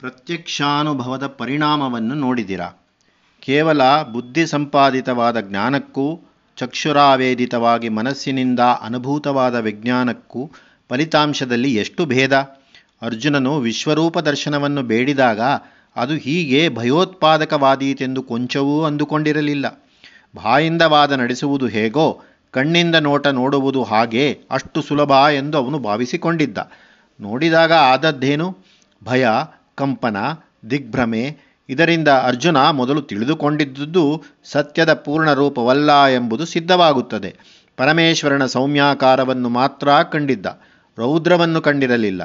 ಪ್ರತ್ಯಕ್ಷಾನುಭವದ ಪರಿಣಾಮವನ್ನು ನೋಡಿದಿರ. ಕೇವಲ ಬುದ್ಧಿ ಸಂಪಾದಿತವಾದ ಜ್ಞಾನಕ್ಕೂ, ಚಕ್ಷುರಾವೇದಿತವಾಗಿ ಮನಸ್ಸಿನಿಂದ ಅನುಭೂತವಾದ ವಿಜ್ಞಾನಕ್ಕೂ ಫಲಿತಾಂಶದಲ್ಲಿ ಎಷ್ಟು ಭೇದ? ಅರ್ಜುನನು ವಿಶ್ವರೂಪ ದರ್ಶನವನ್ನು ಬೇಡಿದಾಗ ಅದು ಹೀಗೆ ಭಯೋತ್ಪಾದಕವಾದೀತೆಂದು ಕೊಂಚವೂ ಅಂದುಕೊಂಡಿರಲಿಲ್ಲ. ಬಾಯಿಂದ ವಾದ ನಡೆಸುವುದು ಹೇಗೋ, ಕಣ್ಣಿಂದ ನೋಟ ನೋಡುವುದು ಹಾಗೆ ಅಷ್ಟು ಸುಲಭ ಎಂದು ಅವನು ಭಾವಿಸಿಕೊಂಡಿದ್ದ. ನೋಡಿದಾಗ ಆದದ್ದೇನು? ಭಯ ಕಂಪನ, ದಿಗ್ಭ್ರಮೆ, ಇದರಿಂದ ಅರ್ಜುನ ಮೊದಲು ತಿಳಿದುಕೊಂಡಿದ್ದುದು ಸತ್ಯದ ಪೂರ್ಣ ರೂಪವಲ್ಲ ಎಂಬುದು ಸಿದ್ಧವಾಗುತ್ತದೆ. ಪರಮೇಶ್ವರನ ಸೌಮ್ಯಾಕಾರವನ್ನು ಮಾತ್ರ ಕಂಡಿದ್ದ, ರೌದ್ರವನ್ನು ಕಂಡಿರಲಿಲ್ಲ.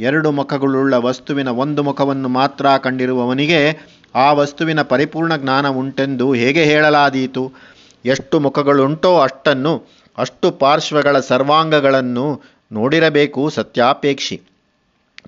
ಎರಡು ಮುಖಗಳುಳ್ಳ ವಸ್ತುವಿನ ಒಂದು ಮುಖವನ್ನು ಮಾತ್ರ ಕಂಡಿರುವವನಿಗೆ ಆ ವಸ್ತುವಿನ ಪರಿಪೂರ್ಣ ಜ್ಞಾನ ಉಂಟೆಂದು ಹೇಗೆ ಹೇಳಲಾದೀತು? ಎಷ್ಟು ಮುಖಗಳುಂಟೋ ಅಷ್ಟನ್ನು, ಅಷ್ಟು ಪಾರ್ಶ್ವಗಳ ಸರ್ವಾಂಗಗಳನ್ನು ನೋಡಿರಬೇಕು ಸತ್ಯಾಪೇಕ್ಷಿ.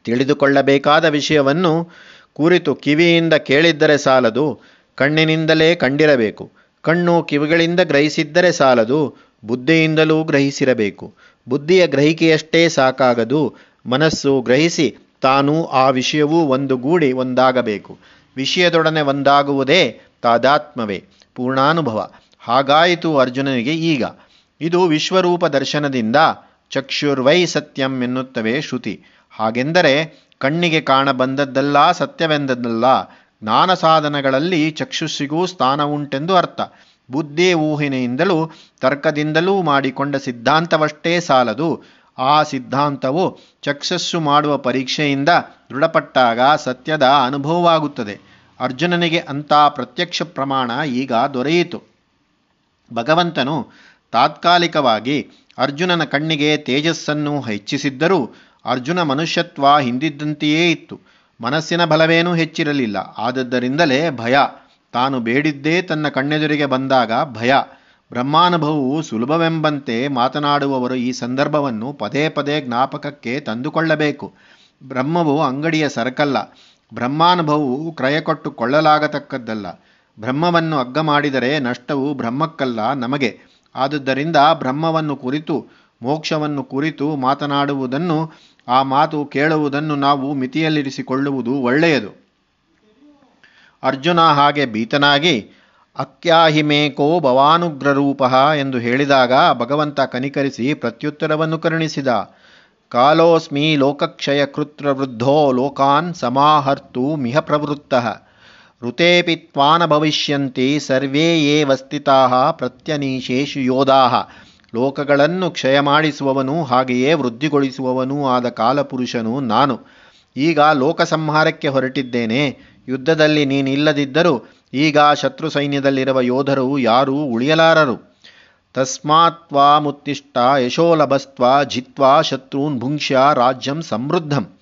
ತಿಳಿದುಕೊಳ್ಳಬೇಕಾದ ವಿಷಯವನ್ನು ಕುರಿತು ಕಿವಿಯಿಂದ ಕೇಳಿದ್ದರೆ ಸಾಲದು, ಕಣ್ಣಿನಿಂದಲೇ ಕಂಡಿರಬೇಕು. ಕಣ್ಣು ಕಿವಿಗಳಿಂದ ಗ್ರಹಿಸಿದ್ದರೆ ಸಾಲದು, ಬುದ್ಧಿಯಿಂದಲೂ ಗ್ರಹಿಸಿರಬೇಕು. ಬುದ್ಧಿಯ ಗ್ರಹಿಕೆಯಷ್ಟೇ ಸಾಕಾಗದು, ಮನಸ್ಸು ಗ್ರಹಿಸಿ ತಾನು ಆ ವಿಷಯವೂ ಒಂದುಗೂಡಿ ಒಂದಾಗಬೇಕು. ವಿಷಯದೊಡನೆ ಒಂದಾಗುವುದೇ ತಾದಾತ್ಮವೇ, ಪೂರ್ಣಾನುಭವ. ಹಾಗಾಯಿತು ಅರ್ಜುನನಿಗೆ ಈಗ. ಇದು ವಿಶ್ವರೂಪ ದರ್ಶನದಿಂದ ಚಕ್ಷುರ್ವೈ ಸತ್ಯಂ ಎನ್ನುತ್ತವೆ ಶ್ರುತಿ. ಹಾಗೆಂದರೆ ಕಣ್ಣಿಗೆ ಕಾಣಬಂದದ್ದಲ್ಲ, ಸತ್ಯವೆಂದದ್ದಲ್ಲ. ಜ್ಞಾನ ಸಾಧನಗಳಲ್ಲಿ ಚಕ್ಷುಸ್ಸಿಗೂ ಸ್ಥಾನ ಉಂಟೆಂದು ಅರ್ಥ. ಬುದ್ಧಿ ಊಹಿನೆಯಿಂದಲೂ, ತರ್ಕದಿಂದಲೂ ಮಾಡಿಕೊಂಡ ಸಿದ್ಧಾಂತವಷ್ಟೇ ಸಾಲದು. ಆ ಸಿದ್ಧಾಂತವು ಚಕ್ಷಸ್ಸು ಮಾಡುವ ಪರೀಕ್ಷೆಯಿಂದ ದೃಢಪಟ್ಟಾಗ ಸತ್ಯದ ಅನುಭವವಾಗುತ್ತದೆ. ಅರ್ಜುನನಿಗೆ ಅಂಥ ಪ್ರತ್ಯಕ್ಷ ಪ್ರಮಾಣ ಈಗ ದೊರೆಯಿತು. ಭಗವಂತನು ತಾತ್ಕಾಲಿಕವಾಗಿ ಅರ್ಜುನನ ಕಣ್ಣಿಗೆ ತೇಜಸ್ಸನ್ನು ಹೆಚ್ಚಿಸಿದ್ದರೂ ಅರ್ಜುನ ಮನುಷ್ಯತ್ವ ಹಿಂದಿದ್ದಂತೆಯೇ ಇತ್ತು. ಮನಸ್ಸಿನ ಬಲವೇನೂ ಹೆಚ್ಚಿರಲಿಲ್ಲ. ಆದದ್ದರಿಂದಲೇ ಭಯ. ತಾನು ಬೇಡಿದ್ದೇ ತನ್ನ ಕಣ್ಣೆದುರಿಗೆ ಬಂದಾಗ ಭಯ. ಬ್ರಹ್ಮಾನುಭವವು ಸುಲಭವೆಂಬಂತೆ ಮಾತನಾಡುವವರು ಈ ಸಂದರ್ಭವನ್ನು ಪದೇ ಪದೇ ಜ್ಞಾಪಕಕ್ಕೆ ತಂದುಕೊಳ್ಳಬೇಕು. ಬ್ರಹ್ಮವು ಅಂಗಡಿಯ ಸರಕಲ್ಲ. ಬ್ರಹ್ಮಾನುಭವವು ಕ್ರಯ ಕೊಟ್ಟು ಕೊಳ್ಳಲಾಗತಕ್ಕದ್ದಲ್ಲ ಬ್ರಹ್ಮವನ್ನು ಅಗ್ಗ ಮಾಡಿದರೆ ನಷ್ಟವು ಬ್ರಹ್ಮಕ್ಕಲ್ಲ ನಮಗೆ. ಆದುದರಿಂದ ಬ್ರಹ್ಮವನ್ನು ಕುರಿತು, ಮೋಕ್ಷವನ್ನು ಕುರಿತು ಮಾತನಾಡುವುದನ್ನು ಆ ಮಾತು ಕೇಳುವುದನ್ನು ನಾವು ಮಿತಿಯಲ್ಲಿರಿಸಿಕೊಳ್ಳುವುದು ಒಳ್ಳೆಯದು. ಅರ್ಜುನ ಹಾಗೆ ಭೀತನಾಗಿ ಅಕ್ಯಾಹಿಮೇಕೋ ಭವಾನುಗ್ರರೂಪ ಎಂದು ಹೇಳಿದಾಗ ಭಗವಂತ ಕನಿಕರಿಸಿ ಪ್ರತ್ಯುತ್ತರವನ್ನು ಕರುಣಿಸಿದ, ಕಾಲೋಸ್ಮಿ ಲೋಕಕ್ಷಯ ಕೃತ್ರವೃದ್ಧೋ ಲೋಕಾನ್ ಸಮಾಹರ್ತು ಮಿಹ ಪ್ರವೃತ್ತ, ಋತೇಪಿ ತ್ವಾನ ಭವಿಷ್ಯಂತಿ ಸರ್ವೇ ಯೇ ವಸ್ಥಿತಾ ಪ್ರತ್ಯನೀಶೇಷು ಯೋಧಾ ಲೋಕಗಳನ್ನು ಕ್ಷಯ ಮಾಡಿಸುವವನು ಹಾಗೆಯೇ ವೃದ್ಧಿಗೊಳಿಸುವವನೂ ಆದ ಕಾಲಪುರುಷನು ನಾನು. ಈಗ ಲೋಕ ಸಂಹಾರಕ್ಕೆ ಹೊರಟಿದ್ದೇನೆ. ಯುದ್ಧದಲ್ಲಿ ನೀನಿಲ್ಲದಿದ್ದರೂ ಈಗ ಶತ್ರು ಸೈನ್ಯದಲ್ಲಿರುವ ಯೋಧರು ಯಾರೂ ಉಳಿಯಲಾರರು. ತಸ್ಮಾತ್ವಾ ಮುತ್ತಿಷ್ಟ ಯಶೋಲಭಸ್ತ್ವ ಜಿತ್ವಾ ಶತ್ರೂನ್ ಭುಂಕ್ಷ್ಯ ರಾಜ್ಯಂ ಸಮೃದ್ಧಂ.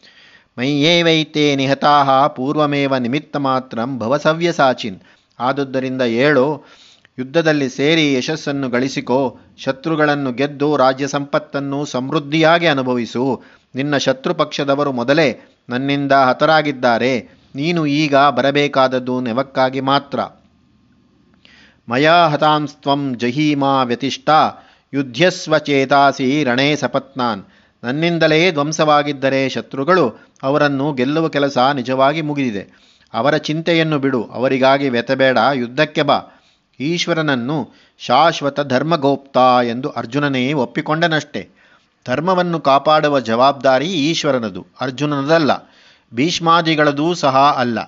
ಮೈಯೇವೈತೆ ನಿಹತಾ ಪೂರ್ವಮೇವ ನಿಮಿತ್ತ ಮಾತ್ರಂ ಭವಸವ್ಯಸಾಚಿನ್. ಆದುದರಿಂದ ಏಳು ಯುದ್ಧದಲ್ಲಿ ಸೇರಿ ಯಶಸ್ಸನ್ನು ಗಳಿಸಿಕೋ, ಶತ್ರುಗಳನ್ನು ಗೆದ್ದು ರಾಜ್ಯ ಸಂಪತ್ತನ್ನು ಸಮೃದ್ಧಿಯಾಗಿ ಅನುಭವಿಸು. ನಿನ್ನ ಶತ್ರು ಪಕ್ಷದವರು ಮೊದಲೇ ನನ್ನಿಂದ ಹತರಾಗಿದ್ದಾರೆ. ನೀನು ಈಗ ಬರಬೇಕಾದದ್ದು ನೆವಕ್ಕಾಗಿ ಮಾತ್ರ. ಮಯಾ ಹತಾಂಸ್ತ್ವಂ ಜಹೀಮಾ ವ್ಯತಿಷ್ಠ ಯುದ್ಧಸ್ವ ಚೇತಾಸಿ ರಣೇ ಸಪತ್ನಾನ್. ನನ್ನಿಂದಲೇ ಧ್ವಂಸವಾಗಿದ್ದರೆ ಶತ್ರುಗಳು ಅವರನ್ನು ಗೆಲ್ಲುವ ಕೆಲಸ ನಿಜವಾಗಿ ಮುಗಿದಿದೆ. ಅವರ ಚಿಂತೆಯನ್ನು ಬಿಡು, ಅವರಿಗಾಗಿ ವ್ಯತಬೇಡ ಯುದ್ಧಕ್ಕೆ ಬಾ. ಈಶ್ವರನನ್ನು ಶಾಶ್ವತ ಧರ್ಮಗೋಪ್ತ ಎಂದು ಅರ್ಜುನನೇ ಒಪ್ಪಿಕೊಂಡನಷ್ಟೇ. ಧರ್ಮವನ್ನು ಕಾಪಾಡುವ ಜವಾಬ್ದಾರಿ ಈಶ್ವರನದು, ಅರ್ಜುನನದಲ್ಲ, ಭೀಷ್ಮಾದಿಗಳದೂ ಸಹ ಅಲ್ಲ.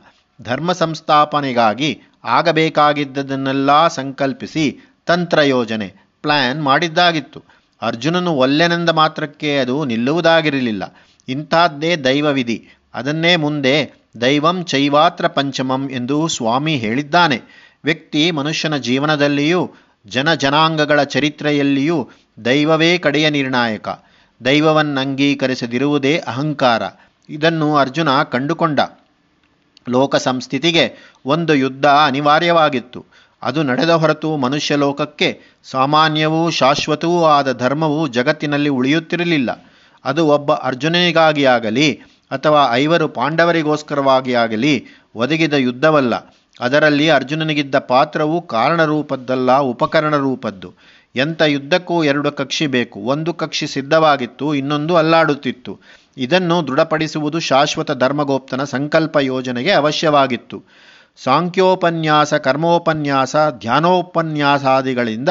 ಧರ್ಮ ಸಂಸ್ಥಾಪನೆಗಾಗಿ ಆಗಬೇಕಾಗಿದ್ದದನ್ನೆಲ್ಲ ಸಂಕಲ್ಪಿಸಿ ತಂತ್ರ ಯೋಜನೆ ಪ್ಲ್ಯಾನ್ ಮಾಡಿದ್ದಾಗಿತ್ತು. ಅರ್ಜುನನು ಒಲ್ಲೆನೆಂದ ಮಾತ್ರಕ್ಕೆ ಅದು ನಿಲ್ಲುವುದಾಗಿರಲಿಲ್ಲ. ಇಂಥದ್ದೇ ದೈವವಿಧಿ. ಅದನ್ನೇ ಮುಂದೆ ದೈವಂ ಚೈವಾತ್ರ ಪಂಚಮಂ ಎಂದು ಸ್ವಾಮಿ ಹೇಳಿದ್ದಾನೆ. ವ್ಯಕ್ತಿ ಮನುಷ್ಯನ ಜೀವನದಲ್ಲಿಯೂ, ಜನ ಜನಾಂಗಗಳ ಚರಿತ್ರೆಯಲ್ಲಿಯೂ ದೈವವೇ ಕಡೆಯ ನಿರ್ಣಾಯಕ. ದೈವವನ್ನಂಗೀಕರಿಸದಿರುವುದೇ ಅಹಂಕಾರ. ಇದನ್ನು ಅರ್ಜುನ ಕಂಡುಕೊಂಡ. ಲೋಕ ಸಂಸ್ಥಿತಿಗೆ ಒಂದು ಯುದ್ಧ ಅನಿವಾರ್ಯವಾಗಿತ್ತು. ಅದು ನಡೆದ ಹೊರತು ಮನುಷ್ಯ ಲೋಕಕ್ಕೆ ಸಾಮಾನ್ಯವೂ ಶಾಶ್ವತವೂ ಆದ ಧರ್ಮವು ಜಗತ್ತಿನಲ್ಲಿ ಉಳಿಯುತ್ತಿರಲಿಲ್ಲ. ಅದು ಒಬ್ಬ ಅರ್ಜುನನಿಗಾಗಿ ಆಗಲಿ ಅಥವಾ ಐವರು ಪಾಂಡವರಿಗೋಸ್ಕರವಾಗಿ ಆಗಲಿ ಒದಗಿದ ಯುದ್ಧವಲ್ಲ. ಅದರಲ್ಲಿ ಅರ್ಜುನನಿಗಿದ್ದ ಪಾತ್ರವು ಕಾರಣರೂಪದ್ದಲ್ಲ ಉಪಕರಣ ರೂಪದ್ದು ಎಂಥ ಯುದ್ಧಕ್ಕೂ ಎರಡು ಕಕ್ಷಿ ಬೇಕು. ಒಂದು ಕಕ್ಷಿ ಸಿದ್ಧವಾಗಿತ್ತು, ಇನ್ನೊಂದು ಅಲ್ಲಾಡುತ್ತಿತ್ತು. ಇದನ್ನು ದೃಢಪಡಿಸುವುದು ಶಾಶ್ವತ ಧರ್ಮಗೋಪ್ತನ ಸಂಕಲ್ಪ ಯೋಜನೆಗೆ ಅವಶ್ಯವಾಗಿತ್ತು. ಸಾಂಖ್ಯೋಪನ್ಯಾಸ, ಕರ್ಮೋಪನ್ಯಾಸ, ಧ್ಯಾನೋಪನ್ಯಾಸಾದಿಗಳಿಂದ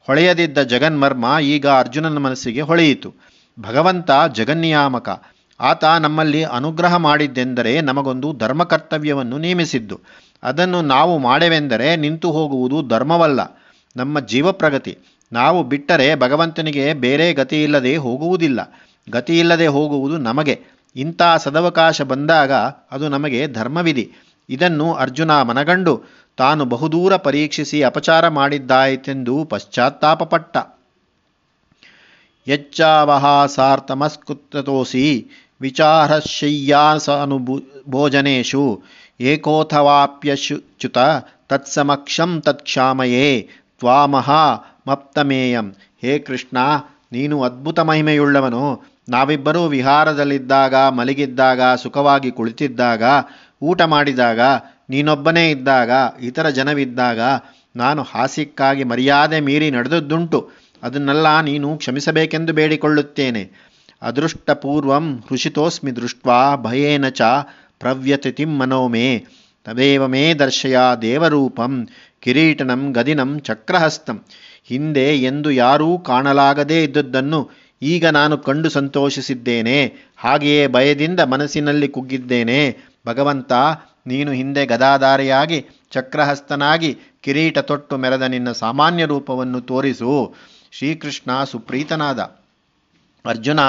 ಹೊಳೆಯದಿದ್ದ ಜಗನ್ಮರ್ಮ ಈಗ ಅರ್ಜುನನ ಮನಸ್ಸಿಗೆ ಹೊಳೆಯಿತು. ಭಗವಂತ ಜಗನ್ನಿಯಾಮಕ. ಆತ ನಮ್ಮಲ್ಲಿ ಅನುಗ್ರಹ ಮಾಡಿದ್ದೆಂದರೆ ನಮಗೊಂದು ಧರ್ಮಕರ್ತವ್ಯವನ್ನು ನೇಮಿಸಿದ್ದು. ಅದನ್ನು ನಾವು ಮಾಡೆವೆಂದರೆ ನಿಂತು ಹೋಗುವುದು ಧರ್ಮವಲ್ಲ, ನಮ್ಮ ಜೀವಪ್ರಗತಿ. ನಾವು ಬಿಟ್ಟರೆ ಭಗವಂತನಿಗೆ ಬೇರೆ ಗತಿಯಿಲ್ಲದೆ ಹೋಗುವುದಿಲ್ಲ. ಗತಿಯಿಲ್ಲದೆ ಹೋಗುವುದು ನಮಗೆ. ಇಂಥ ಸದವಕಾಶ ಬಂದಾಗ ಅದು ನಮಗೆ ಧರ್ಮವಿಧಿ. ಇದನ್ನು ಅರ್ಜುನ ಮನಗಂಡು, ತಾನು ಬಹುದೂರ ಪರೀಕ್ಷಿಸಿ ಅಪಚಾರ ಮಾಡಿದ್ದಾಯಿತೆಂದು ಪಶ್ಚಾತ್ತಾಪಪಟ್ಟ. ಯಚ್ಚಾವಹಾಸಾರ್ಥಮಸ್ಕೃತೋಸಿ ವಿಚಾರಶಯ್ಯಾಸನುಭು ಭೋಜನೇಶು ಏಕೋಥವಾಪ್ಯಶುಚ್ಯುತ ತತ್ಸಮಕ್ಷಂ ತತ್ಕ್ಷಾಮಯೇ ತ್ವಾಮಹ ಮಪ್ತಮೇಯಂ. ಹೇ ಕೃಷ್ಣ, ನೀನು ಅದ್ಭುತ ಮಹಿಮೆಯುಳ್ಳವನು. ನಾವಿಬ್ಬರೂ ವಿಹಾರದಲ್ಲಿದ್ದಾಗ, ಮಲಗಿದ್ದಾಗ, ಸುಖವಾಗಿ ಕುಳಿತಿದ್ದಾಗ, ಊಟ ಮಾಡಿದಾಗ, ನೀನೊಬ್ಬನೇ ಇದ್ದಾಗ, ಇತರ ಜನವಿದ್ದಾಗ, ನಾನು ಹಾಸ್ಯಕ್ಕಾಗಿ ಮರ್ಯಾದೆ ಮೀರಿ ನಡೆದದ್ದುಂಟು. ಅದನ್ನೆಲ್ಲ ನೀನು ಕ್ಷಮಿಸಬೇಕೆಂದು ಬೇಡಿಕೊಳ್ಳುತ್ತೇನೆ. ಅದೃಷ್ಟಪೂರ್ವಂ ಹೃಷಿತೋಸ್ಮಿ ದೃಷ್ಟ್ವಾ ಭಯೇನ ಚ ಪ್ರವ್ಯತಿಥಿಂ ಮನೋಮೇ. ತದೇವ ಮೇ ದರ್ಶಯ ದೇವರೂಪಂ ಕಿರೀಟನಂ ಗದಿನಂ ಚಕ್ರಹಸ್ತಂ. ಹಿಂದೆ ಎಂದು ಯಾರೂ ಕಾಣಲಾಗದೇ ಇದ್ದದ್ದನ್ನು ಈಗ ನಾನು ಕಂಡು ಸಂತೋಷಿಸಿದ್ದೇನೆ. ಹಾಗೆಯೇ ಭಯದಿಂದ ಮನಸ್ಸಿನಲ್ಲಿ ಕುಗ್ಗಿದ್ದೇನೆ. ಭಗವಂತ, ನೀನು ಹಿಂದೆ ಗದಾಧಾರೆಯಾಗಿ ಚಕ್ರಹಸ್ತನಾಗಿ ಕಿರೀಟ ತೊಟ್ಟು ಮೆರೆದ ನಿನ್ನ ಸಾಮಾನ್ಯ ರೂಪವನ್ನು ತೋರಿಸು. ಶ್ರೀಕೃಷ್ಣ ಸುಪ್ರೀತನಾದ. ಅರ್ಜುನ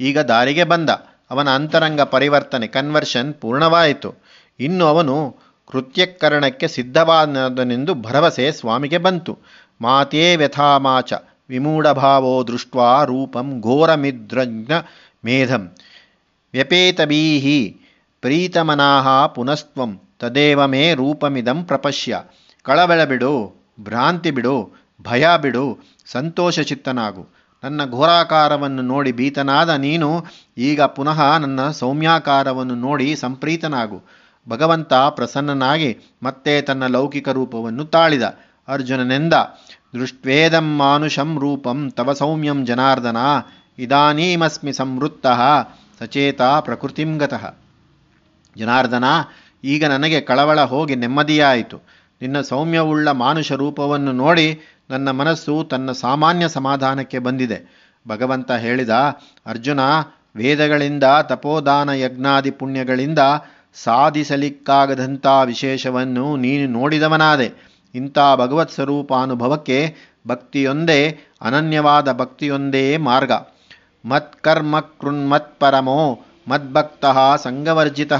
ಈಗ ದಾರಿಗೆ ಬಂದ. ಅವನ ಅಂತರಂಗ ಪರಿವರ್ತನೆ ಕನ್ವರ್ಷನ್ ಪೂರ್ಣವಾಯಿತು. ಇನ್ನು ಅವನು ಕೃತ್ಯಕರಣಕ್ಕೆ ಸಿದ್ಧವಾದನೆಂದು ಭರವಸೆ ಸ್ವಾಮಿಗೆ ಬಂತು. ಮಾತೇ ವ್ಯಥಾಮಾಚ, ವಿಮೂಢಭಾವೋ ದೃಷ್ಟ್ವಾ ರೂಪಂ ಘೋರಮಿದ್ರಜ್ಞ ಮೇಧಂ. ವ್ಯಪೇತಬೀಹಿ ಪ್ರೀತಮನಾಹ ಪುನಸ್ತ್ವಂ, ತದೇವ ಮೇ ರೂಪಮಿದಂ ಪ್ರಪಶ್ಯ. ಕಳವಳ ಬಿಡು, ಭ್ರಾಂತಿ ಬಿಡು, ಭಯ ಬಿಡು ಸಂತೋಷ ಚಿತ್ತನಾಗು ನನ್ನ ಘೋರಾಕಾರವನ್ನು ನೋಡಿ ಭೀತನಾದ ನೀನು, ಈಗ ಪುನಃ ನನ್ನ ಸೌಮ್ಯಾಕಾರವನ್ನು ನೋಡಿ ಸಂಪ್ರೀತನಾಗು. ಭಗವಂತ ಪ್ರಸನ್ನನಾಗಿ ಮತ್ತೆ ತನ್ನ ಲೌಕಿಕ ರೂಪವನ್ನು ತಾಳಿದ. ಅರ್ಜುನನೆಂದ, ದೃಷ್ಟ್ವೇದಂ ಮಾನುಷಂ ರೂಪಂ ತವ ಸೌಮ್ಯಂ ಜನಾರ್ದನ, ಇದಾನೀಮಸ್ಮಿ ಸಂವೃತ್ತ ಸಚೇತ ಪ್ರಕೃತಿಂ ಗತಃ. ಜನಾರ್ದನ, ಈಗ ನನಗೆ ಕಳವಳ ಹೋಗಿ ನೆಮ್ಮದಿಯಾಯಿತು. ನಿನ್ನ ಸೌಮ್ಯವುಳ್ಳ ಮಾನುಷ ರೂಪವನ್ನು ನೋಡಿ ನನ್ನ ಮನಸ್ಸು ತನ್ನ ಸಾಮಾನ್ಯ ಸಮಾಧಾನಕ್ಕೆ ಬಂದಿದೆ. ಭಗವಂತ ಹೇಳಿದ, ಅರ್ಜುನ, ವೇದಗಳಿಂದ, ತಪೋದಾನ ಯಜ್ಞಾದಿ ಪುಣ್ಯಗಳಿಂದ ಸಾಧಿಸಲಿಕ್ಕಾಗದಂಥ ವಿಶೇಷವನ್ನು ನೀನು ನೋಡಿದವನಾದೆ. ಇಂಥ ಭಗವತ್ ಸ್ವರೂಪ ಅನುಭವಕ್ಕೆ ಭಕ್ತಿಯೊಂದೇ ಅನನ್ಯವಾದ ಭಕ್ತಿಯೊಂದೇ ಮಾರ್ಗ. ಮತ್ಕರ್ಮ ಕೃನ್ಮತ್ಪರಮೋ ಮದ್ಭಕ್ತ ಸಂಗವರ್ಜಿತ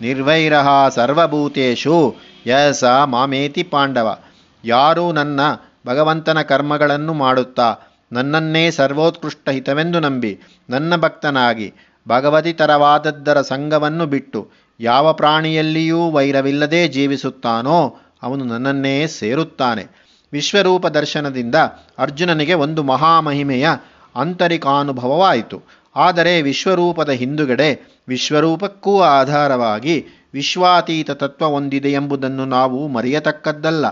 ನಿರ್ವೈರ ಸರ್ವಭೂತೇಷು ಯಸ ಮಾಮೇತಿ ಪಾಂಡವ. ಯಾರೂ ನನ್ನ ಭಗವಂತನ ಕರ್ಮಗಳನ್ನು ಮಾಡುತ್ತಾ, ನನ್ನನ್ನೇ ಸರ್ವೋತ್ಕೃಷ್ಟ ಹಿತವೆಂದು ನಂಬಿ, ನನ್ನ ಭಕ್ತನಾಗಿ ಭಗವತಿತರವಾದದ್ದರ ಸಂಘವನ್ನು ಬಿಟ್ಟು ಯಾವ ಪ್ರಾಣಿಯಲ್ಲಿಯೂ ವೈರವಿಲ್ಲದೆ ಜೀವಿಸುತ್ತಾನೋ ಅವನು ನನ್ನನ್ನೇ ಸೇರುತ್ತಾನೆ. ವಿಶ್ವರೂಪ ದರ್ಶನದಿಂದ ಅರ್ಜುನನಿಗೆ ಒಂದು ಮಹಾಮಹಿಮೆಯ ಆಂತರಿಕಾನುಭವವಾಯಿತು ಆದರೆ ವಿಶ್ವರೂಪದ ಹಿಂದುಗಡೆ ವಿಶ್ವರೂಪಕ್ಕೂ ಆಧಾರವಾಗಿ ವಿಶ್ವಾತೀತ ತತ್ವ ಹೊಂದಿದೆ ಎಂಬುದನ್ನು ನಾವು ಮರೆಯತಕ್ಕದ್ದಲ್ಲ.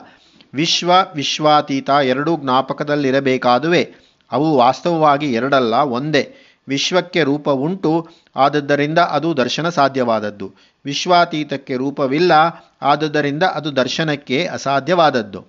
ವಿಶ್ವ ವಿಶ್ವಾತೀತ ಎರಡೂ ಜ್ಞಾಪಕದಲ್ಲಿರಬೇಕಾದುವೆ. ಅವು ವಾಸ್ತವವಾಗಿ ಎರಡಲ್ಲ, ಒಂದೇ. ವಿಶ್ವಕ್ಕೆ ರೂಪ ಉಂಟು, ಆದದ್ದರಿಂದ ಅದು ದರ್ಶನ ಸಾಧ್ಯವಾದದ್ದು. ವಿಶ್ವಾತೀತಕ್ಕೆ ರೂಪವಿಲ್ಲ ಆದುದರಿಂದ ಅದು ದರ್ಶನಕ್ಕೆ ಅಸಾಧ್ಯವಾದದ್ದು.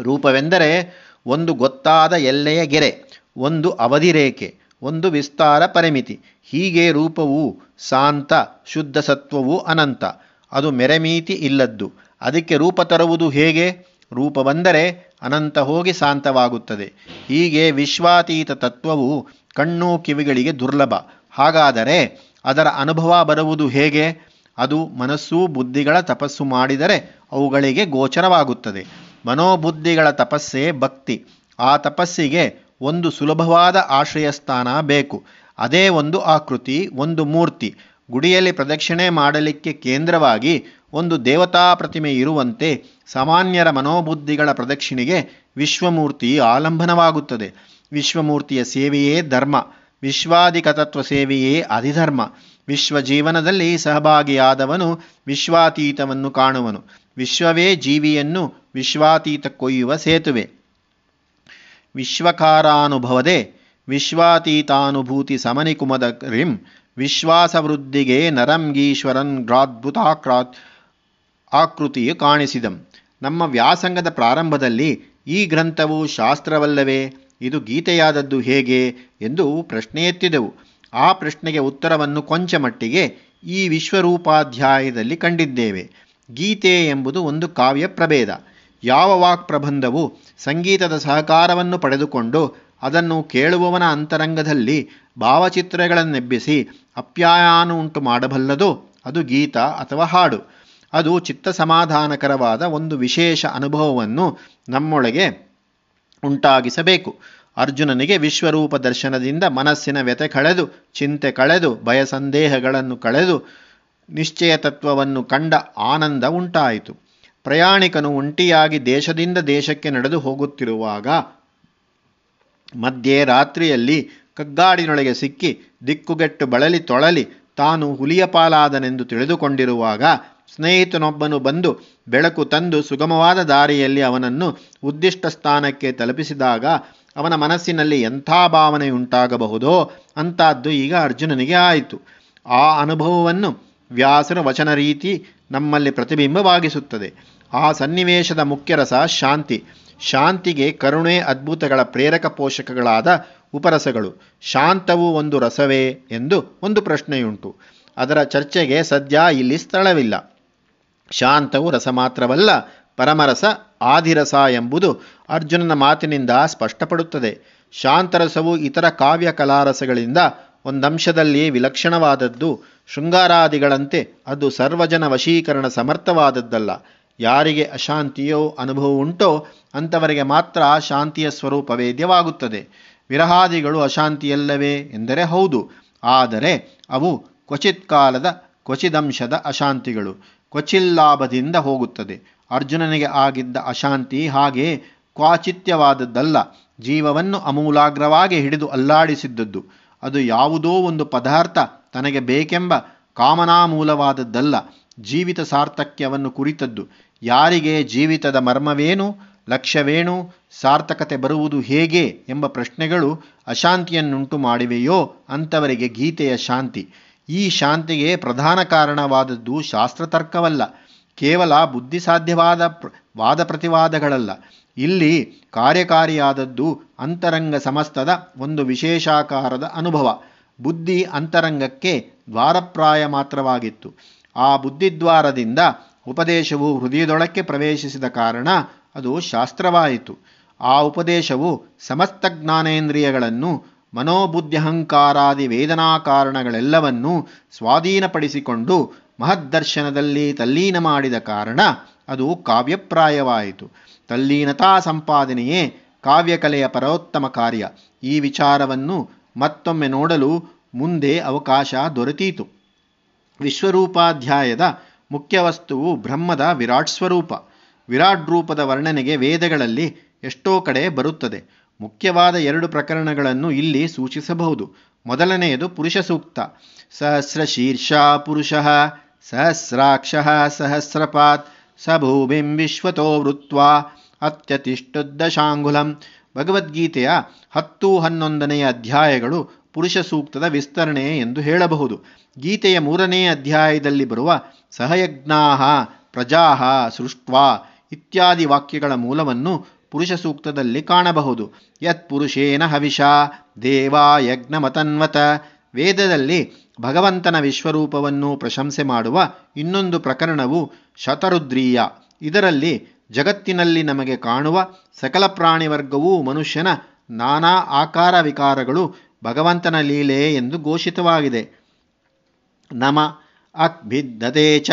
ರೂಪವೆಂದರೆ ಒಂದು ಗೊತ್ತಾದ ಎಲ್ಲೆಯ ಗೆರೆ, ಒಂದು ಅವಧಿ ರೇಖೆ ಒಂದು ವಿಸ್ತಾರ ಪರಿಮಿತಿ. ಹೀಗೆ ರೂಪವು ಶಾಂತ ಶುದ್ಧ ಸತ್ವವು ಅನಂತ. ಅದು ಮೆರೆಮೀತಿ ಇಲ್ಲದ್ದು. ಅದಕ್ಕೆ ರೂಪ ತರುವುದು ಹೇಗೆ? ರೂಪ ಬಂದರೆ ಅನಂತ ಹೋಗಿ ಶಾಂತವಾಗುತ್ತದೆ. ಹೀಗೆ ವಿಶ್ವಾತೀತ ತತ್ವವು ಕಣ್ಣು ಕಿವಿಗಳಿಗೆ ದುರ್ಲಭ. ಹಾಗಾದರೆ ಅದರ ಅನುಭವ ಬರುವುದು ಹೇಗೆ? ಅದು ಮನಸ್ಸು ಬುದ್ಧಿಗಳ ತಪಸ್ಸು ಮಾಡಿದರೆ ಅವುಗಳಿಗೆ ಗೋಚರವಾಗುತ್ತದೆ. ಮನೋಬುದ್ಧಿಗಳ ತಪಸ್ಸೇ ಭಕ್ತಿ. ಆ ತಪಸ್ಸಿಗೆ ಒಂದು ಸುಲಭವಾದ ಆಶ್ರಯಸ್ಥಾನ ಬೇಕು. ಅದೇ ಒಂದು ಆಕೃತಿ, ಒಂದು ಮೂರ್ತಿ. ಗುಡಿಯಲ್ಲಿ ಪ್ರದಕ್ಷಿಣೆ ಮಾಡಲಿಕ್ಕೆ ಕೇಂದ್ರವಾಗಿ ಒಂದು ದೇವತಾ ಪ್ರತಿಮೆ ಇರುವಂತೆ ಸಾಮಾನ್ಯರ ಮನೋಬುದ್ಧಿಗಳ ಪ್ರದಕ್ಷಿಣೆಗೆ ವಿಶ್ವಮೂರ್ತಿ ಆಲಂಬನವಾಗುತ್ತದೆ. ವಿಶ್ವಮೂರ್ತಿಯ ಸೇವೆಯೇ ಧರ್ಮ. ವಿಶ್ವಾಧಿಕತತ್ವ ಸೇವೆಯೇ ಅಧಿಧರ್ಮ. ವಿಶ್ವ ಜೀವನದಲ್ಲಿ ಸಹಭಾಗಿಯಾದವನು ವಿಶ್ವಾತೀತವನ್ನು ಕಾಣುವನು. ವಿಶ್ವವೇ ಜೀವಿಯನ್ನು ವಿಶ್ವಾತೀತ ಕೊಯ್ಯುವ ಸೇತುವೆ. ವಿಶ್ವಕಾರಾನುಭವದೆ ವಿಶ್ವಾತೀತಾನುಭೂತಿ ಸಮನಿಕುಮದ ರಿಂ ವಿಶ್ವಾಸವೃದ್ಧಿಗೆ ನರಂಗೀಶ್ವರನ್ ಗ್ರಾದ್ಭುತಾಕ್ರಾತ್ ಆಕೃತಿಯು ಕಾಣಿಸಿದಂ. ನಮ್ಮ ವ್ಯಾಸಂಗದ ಪ್ರಾರಂಭದಲ್ಲಿ ಈ ಗ್ರಂಥವು ಶಾಸ್ತ್ರವಲ್ಲವೇ? ಇದು ಗೀತೆಯಾದದ್ದು ಹೇಗೆ ಎಂದು ಪ್ರಶ್ನೆ ಎತ್ತಿದೆವು. ಆ ಪ್ರಶ್ನೆಗೆ ಉತ್ತರವನ್ನು ಕೊಂಚ ಮಟ್ಟಿಗೆ ಈ ವಿಶ್ವರೂಪಾಧ್ಯಾಯದಲ್ಲಿ ಕಂಡಿದ್ದೇವೆ. ಗೀತೆ ಎಂಬುದು ಒಂದು ಕಾವ್ಯ ಪ್ರಭೇದ. ಯಾವ ವಾಕ್ ಪ್ರಬಂಧವು ಸಂಗೀತದ ಸಹಕಾರವನ್ನು ಪಡೆದುಕೊಂಡು ಅದನ್ನು ಕೇಳುವವನ ಅಂತರಂಗದಲ್ಲಿ ಭಾವಚಿತ್ರಗಳನ್ನೆಬ್ಬಿಸಿ ಅಪ್ಯಾಯಾನು ಉಂಟು ಮಾಡಬಲ್ಲದೋ ಅದು ಗೀತ ಅಥವಾ ಹಾಡು. ಅದು ಚಿತ್ತ ಸಮಾಧಾನಕರವಾದ ಒಂದು ವಿಶೇಷ ಅನುಭವವನ್ನು ನಮ್ಮೊಳಗೆ ಉಂಟಾಗಿಸಬೇಕು. ಅರ್ಜುನನಿಗೆ ವಿಶ್ವರೂಪ ದರ್ಶನದಿಂದ ಮನಸ್ಸಿನ ವ್ಯತೆ ಕಳೆದು, ಚಿಂತೆ ಕಳೆದು, ಭಯ ಸಂದೇಹಗಳನ್ನು ಕಳೆದು, ನಿಶ್ಚಯ ತತ್ವವನ್ನು ಕಂಡ ಆನಂದ ಉಂಟಾಯಿತು. ಪ್ರಯಾಣಿಕನು ಒಂಟಿಯಾಗಿ ದೇಶದಿಂದ ದೇಶಕ್ಕೆ ನಡೆದು ಹೋಗುತ್ತಿರುವಾಗ ಮಧ್ಯೆ ರಾತ್ರಿಯಲ್ಲಿ ಕಗ್ಗಾಡಿನೊಳಗೆ ಸಿಕ್ಕಿ ದಿಕ್ಕುಗೆಟ್ಟು ಬಳಲಿ ತೊಳಲಿ ತಾನು ಹುಲಿಯ ಪಾಲಾದನೆಂದು ತಿಳಿದುಕೊಂಡಿರುವಾಗ ಸ್ನೇಹಿತನೊಬ್ಬನು ಬಂದು ಬೆಳಕು ತಂದು ಸುಗಮವಾದ ದಾರಿಯಲ್ಲಿ ಅವನನ್ನು ಉದ್ದಿಷ್ಟ ಸ್ಥಾನಕ್ಕೆ ತಲುಪಿಸಿದಾಗ ಅವನ ಮನಸ್ಸಿನಲ್ಲಿ ಎಂಥ ಭಾವನೆಯುಂಟಾಗಬಹುದೋ ಅಂಥದ್ದು ಈಗ ಅರ್ಜುನನಿಗೆ ಆಯಿತು. ಆ ಅನುಭವವನ್ನು ವ್ಯಾಸರ ವಚನ ರೀತಿ ನಮ್ಮಲ್ಲಿ ಪ್ರತಿಬಿಂಬವಾಗಿಸುತ್ತದೆ. ಆ ಸನ್ನಿವೇಶದ ಮುಖ್ಯ ರಸ ಶಾಂತಿ. ಶಾಂತಿಗೆ ಕರುಣೆ ಅದ್ಭುತಗಳ ಪ್ರೇರಕ ಪೋಷಕಗಳಾದ ಉಪರಸಗಳು. ಶಾಂತವು ಒಂದು ರಸವೇ ಎಂದು ಒಂದು ಪ್ರಶ್ನೆಯುಂಟು. ಅದರ ಚರ್ಚೆಗೆ ಸದ್ಯ ಇಲ್ಲಿ ಸ್ಥಳವಿಲ್ಲ. ಶಾಂತವು ರಸ ಮಾತ್ರವಲ್ಲ ಪರಮರಸ ಆದಿರಸ ಎಂಬುದು ಅರ್ಜುನನ ಮಾತಿನಿಂದ ಸ್ಪಷ್ಟಪಡುತ್ತದೆ. ಶಾಂತರಸವು ಇತರ ಕಾವ್ಯ ಕಲಾರಸಗಳಿಂದ ಒಂದಂಶದಲ್ಲಿ ವಿಲಕ್ಷಣವಾದದ್ದು. ಶೃಂಗಾರಾದಿಗಳಂತೆ ಅದು ಸರ್ವಜನ ವಶೀಕರಣ ಸಮರ್ಥವಾದದ್ದಲ್ಲ. ಯಾರಿಗೆ ಅಶಾಂತಿಯೋ ಅನುಭವ ಉಂಟೋ ಅಂಥವರಿಗೆ ಮಾತ್ರ ಶಾಂತಿಯ ಸ್ವರೂಪ ವೇದ್ಯವಾಗುತ್ತದೆ ವಿರಹಾದಿಗಳು ಅಶಾಂತಿಯಲ್ಲವೇ ಎಂದರೆ ಹೌದು. ಆದರೆ ಅವು ಕ್ವಚಿತ್ ಕಾಲದ ಕ್ವಚಿದಂಶದ ಅಶಾಂತಿಗಳು. ಕ್ವಚಿಲ್ಲಾಭದಿಂದ ಹೋಗುತ್ತದೆ. ಅರ್ಜುನನಿಗೆ ಆಗಿದ್ದ ಅಶಾಂತಿ ಹಾಗೆ ಕ್ವಾಚಿತ್ಯವಾದದ್ದಲ್ಲ. ಜೀವವನ್ನು ಅಮೂಲಾಗ್ರವಾಗಿ ಹಿಡಿದು ಅಲ್ಲಾಡಿಸಿದ್ದದ್ದು. ಅದು ಯಾವುದೋ ಒಂದು ಪದಾರ್ಥ ತನಗೆ ಬೇಕೆಂಬ ಕಾಮನಾಮೂಲವಾದದ್ದಲ್ಲ. ಜೀವಿತ ಸಾರ್ಥಕ್ಯವನ್ನು ಕುರಿತದ್ದು. ಯಾರಿಗೆ ಜೀವಿತದ ಮರ್ಮವೇನು, ಲಕ್ಷ್ಯವೇನು, ಸಾರ್ಥಕತೆ ಬರುವುದು ಹೇಗೆ ಎಂಬ ಪ್ರಶ್ನೆಗಳು ಅಶಾಂತಿಯನ್ನುಂಟು ಮಾಡಿವೆಯೋ ಅಂಥವರಿಗೆ ಗೀತೆಯ ಶಾಂತಿ. ಈ ಶಾಂತಿಗೆ ಪ್ರಧಾನ ಕಾರಣವಾದದ್ದು ಶಾಸ್ತ್ರತರ್ಕವಲ್ಲ. ಕೇವಲ ಬುದ್ಧಿಸಾಧ್ಯವಾದ ವಾದ ಪ್ರತಿವಾದಗಳಲ್ಲ. ಇಲ್ಲಿ ಕಾರ್ಯಕಾರಿಯಾದದ್ದು ಅಂತರಂಗ ಸಮಸ್ತದ ಒಂದು ವಿಶೇಷಾಕಾರದ ಅನುಭವ. ಬುದ್ಧಿ ಅಂತರಂಗಕ್ಕೆ ದ್ವಾರಪ್ರಾಯ ಮಾತ್ರವಾಗಿತ್ತು. ಆ ಬುದ್ಧಿದ್ವಾರದಿಂದ ಉಪದೇಶವು ಹೃದಯದೊಳಕ್ಕೆ ಪ್ರವೇಶಿಸಿದ ಕಾರಣ ಅದು ಶಾಸ್ತ್ರವಾಯಿತು. ಆ ಉಪದೇಶವು ಸಮಸ್ತ ಜ್ಞಾನೇಂದ್ರಿಯಗಳನ್ನು ಮನೋಬುದ್ಧ್ಯಹಂಕಾರಾದಿ ವೇದನಾ ಕಾರಣಗಳೆಲ್ಲವನ್ನೂ ಸ್ವಾಧೀನಪಡಿಸಿಕೊಂಡು ಮಹದ್ದರ್ಶನದಲ್ಲಿ ತಲ್ಲೀನ ಮಾಡಿದ ಕಾರಣ ಅದು ಕಾವ್ಯಪ್ರಾಯವಾಯಿತು. ತಲ್ಲೀನತಾ ಸಂಪಾದನೆಯೇ ಕಾವ್ಯಕಲೆಯ ಪರೋತ್ತಮ ಕಾರ್ಯ. ಈ ವಿಚಾರವನ್ನು ಮತ್ತೊಮ್ಮೆ ನೋಡಲು ಮುಂದೆ ಅವಕಾಶ ದೊರೆತೀತು. ವಿಶ್ವರೂಪಾಧ್ಯಾಯದ ಮುಖ್ಯ ವಸ್ತುವು ಬ್ರಹ್ಮದ ವಿರಾಟ್ ಸ್ವರೂಪ. ವಿರಾಟ್ ರೂಪದ ವರ್ಣನೆಗೆ ವೇದಗಳಲ್ಲಿ ಎಷ್ಟೋ ಕಡೆ ಬರುತ್ತದೆ. ಮುಖ್ಯವಾದ ಎರಡು ಪ್ರಕರಣಗಳನ್ನು ಇಲ್ಲಿ ಸೂಚಿಸಬಹುದು. ಮೊದಲನೆಯದು ಪುರುಷ ಸೂಕ್ತ. ಸಹಸ್ರ ಶೀರ್ಷ ಪುರುಷ, ಸಹಸ್ರಾಕ್ಷ, ಸಹಸ್ರಪಾತ್ ಸ ಭೂಮಿಂ ವಿಶ್ವತೋ ವೃತ್ವ ಅತ್ಯತಿಷ್ಠುದ್ದಶಾಂಗುಲಂ ಭಗವದ್ಗೀತೆಯ ಹತ್ತು ಹನ್ನೊಂದನೆಯ ಅಧ್ಯಾಯಗಳು ಪುರುಷ ಸೂಕ್ತದ ವಿಸ್ತರಣೆ ಎಂದು ಹೇಳಬಹುದು. ಗೀತೆಯ ಮೂರನೇ ಅಧ್ಯಾಯದಲ್ಲಿ ಬರುವ ಸಹಯಜ್ಞಾ ಪ್ರಜಾಹ, ಸೃಷ್ಟ್ವಾ ಇತ್ಯಾದಿ ವಾಕ್ಯಗಳ ಮೂಲವನ್ನು ಪುರುಷ ಸೂಕ್ತದಲ್ಲಿ ಕಾಣಬಹುದು. ಯತ್ ಪುರುಷೇನ ಹವಿಷ, ದೇವಾ ಯಜ್ಞಮತನ್ವತ. ವೇದದಲ್ಲಿ ಭಗವಂತನ ವಿಶ್ವರೂಪವನ್ನು ಪ್ರಶಂಸೆ ಮಾಡುವ ಇನ್ನೊಂದು ಪ್ರಕರಣವು ಶತರುದ್ರೀಯ. ಇದರಲ್ಲಿ ಜಗತ್ತಿನಲ್ಲಿ ನಮಗೆ ಕಾಣುವ ಸಕಲ ಪ್ರಾಣಿವರ್ಗವೂ ಮನುಷ್ಯನ ನಾನಾ ಆಕಾರ ವಿಕಾರಗಳು ಭಗವಂತನ ಲೀಲೆ ಎಂದು ಘೋಷಿತವಾಗಿದೆ. ನಮ ಅಕ್ಬಿದ್ದದೇ ಚ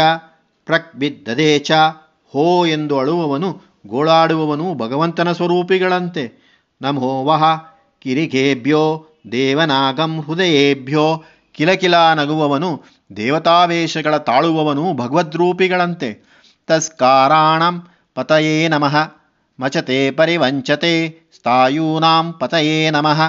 ಪ್ರಕ್ಬಿದ್ದದೇ ಚ ಹೋ ಎಂದು ಅಳುವವನು ಗೋಳಾಡುವವನು ಭಗವಂತನ ಸ್ವರೂಪಿಗಳಂತೆ. ನಮೋ ವಹ ಕಿರಿಕೇಭ್ಯೋ ದೇವನಾಗಂ ಹೃದಯೇಭ್ಯೋ ಕಿಲಕಿಲ ನಗುವವನು ದೇವತಾವೇಶಗಳ ತಾಳುವವನು ಭಗವದ್ರೂಪಿಗಳಂತೆ. ತಸ್ಕಾರಾಣಂ ಪತಯೇ ನಮಃ ಮಚತೆ ಪರಿವಂಚತೆ ಸ್ಥಾಯೂನಾಂ ಪತಯೇ ನಮಃ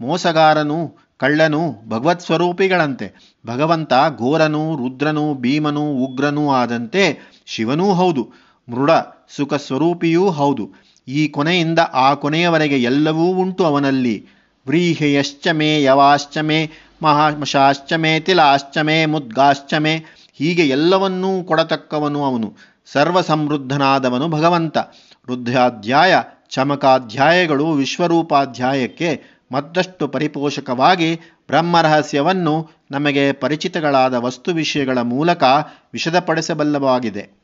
ಮೋಸಗಾರನು ಕಳ್ಳನು ಭಗವತ್ ಸ್ವರೂಪಿಗಳಂತೆ ಭಗವಂತ ಘೋರನು ರುದ್ರನು ಭೀಮನು ಉಗ್ರನೂ ಆದಂತೆ ಶಿವನೂ ಹೌದು ಮೃಡ ಸುಖ ಸ್ವರೂಪಿಯೂ ಹೌದು. ಈ ಕೊನೆಯಿಂದ ಆ ಕೊನೆಯವರೆಗೆ ಎಲ್ಲವೂ ಉಂಟು ಅವನಲ್ಲಿ. ವ್ರೀಹೆಯಶ್ಚಮೆ ಯವಾಶ್ಚಮೆ ಮಹಾಶಾಶ್ಚಮೆ ತಿಲಾಶ್ಚಮೆ ಮುದ್ಗಾಶ್ಚಮೆ ಹೀಗೆ ಎಲ್ಲವನ್ನೂ ಕೊಡತಕ್ಕವನು ಅವನು. ಸರ್ವ ಸಮೃದ್ಧನಾದವನು ಭಗವಂತ. ರುದ್ರಾಧ್ಯಾಯ, ಚಮಕಾಧ್ಯಾಯಗಳು ವಿಶ್ವರೂಪಾಧ್ಯಾಯಕ್ಕೆ ಮತ್ತಷ್ಟು ಪರಿಪೋಷಕವಾಗಿ ಬ್ರಹ್ಮರಹಸ್ಯವನ್ನು ನಮಗೆ ಪರಿಚಿತಗಳಾದ ವಸ್ತು ವಿಷಯಗಳ ಮೂಲಕ ವಿಶದಪಡಿಸಬಲ್ಲವಾಗಿದೆ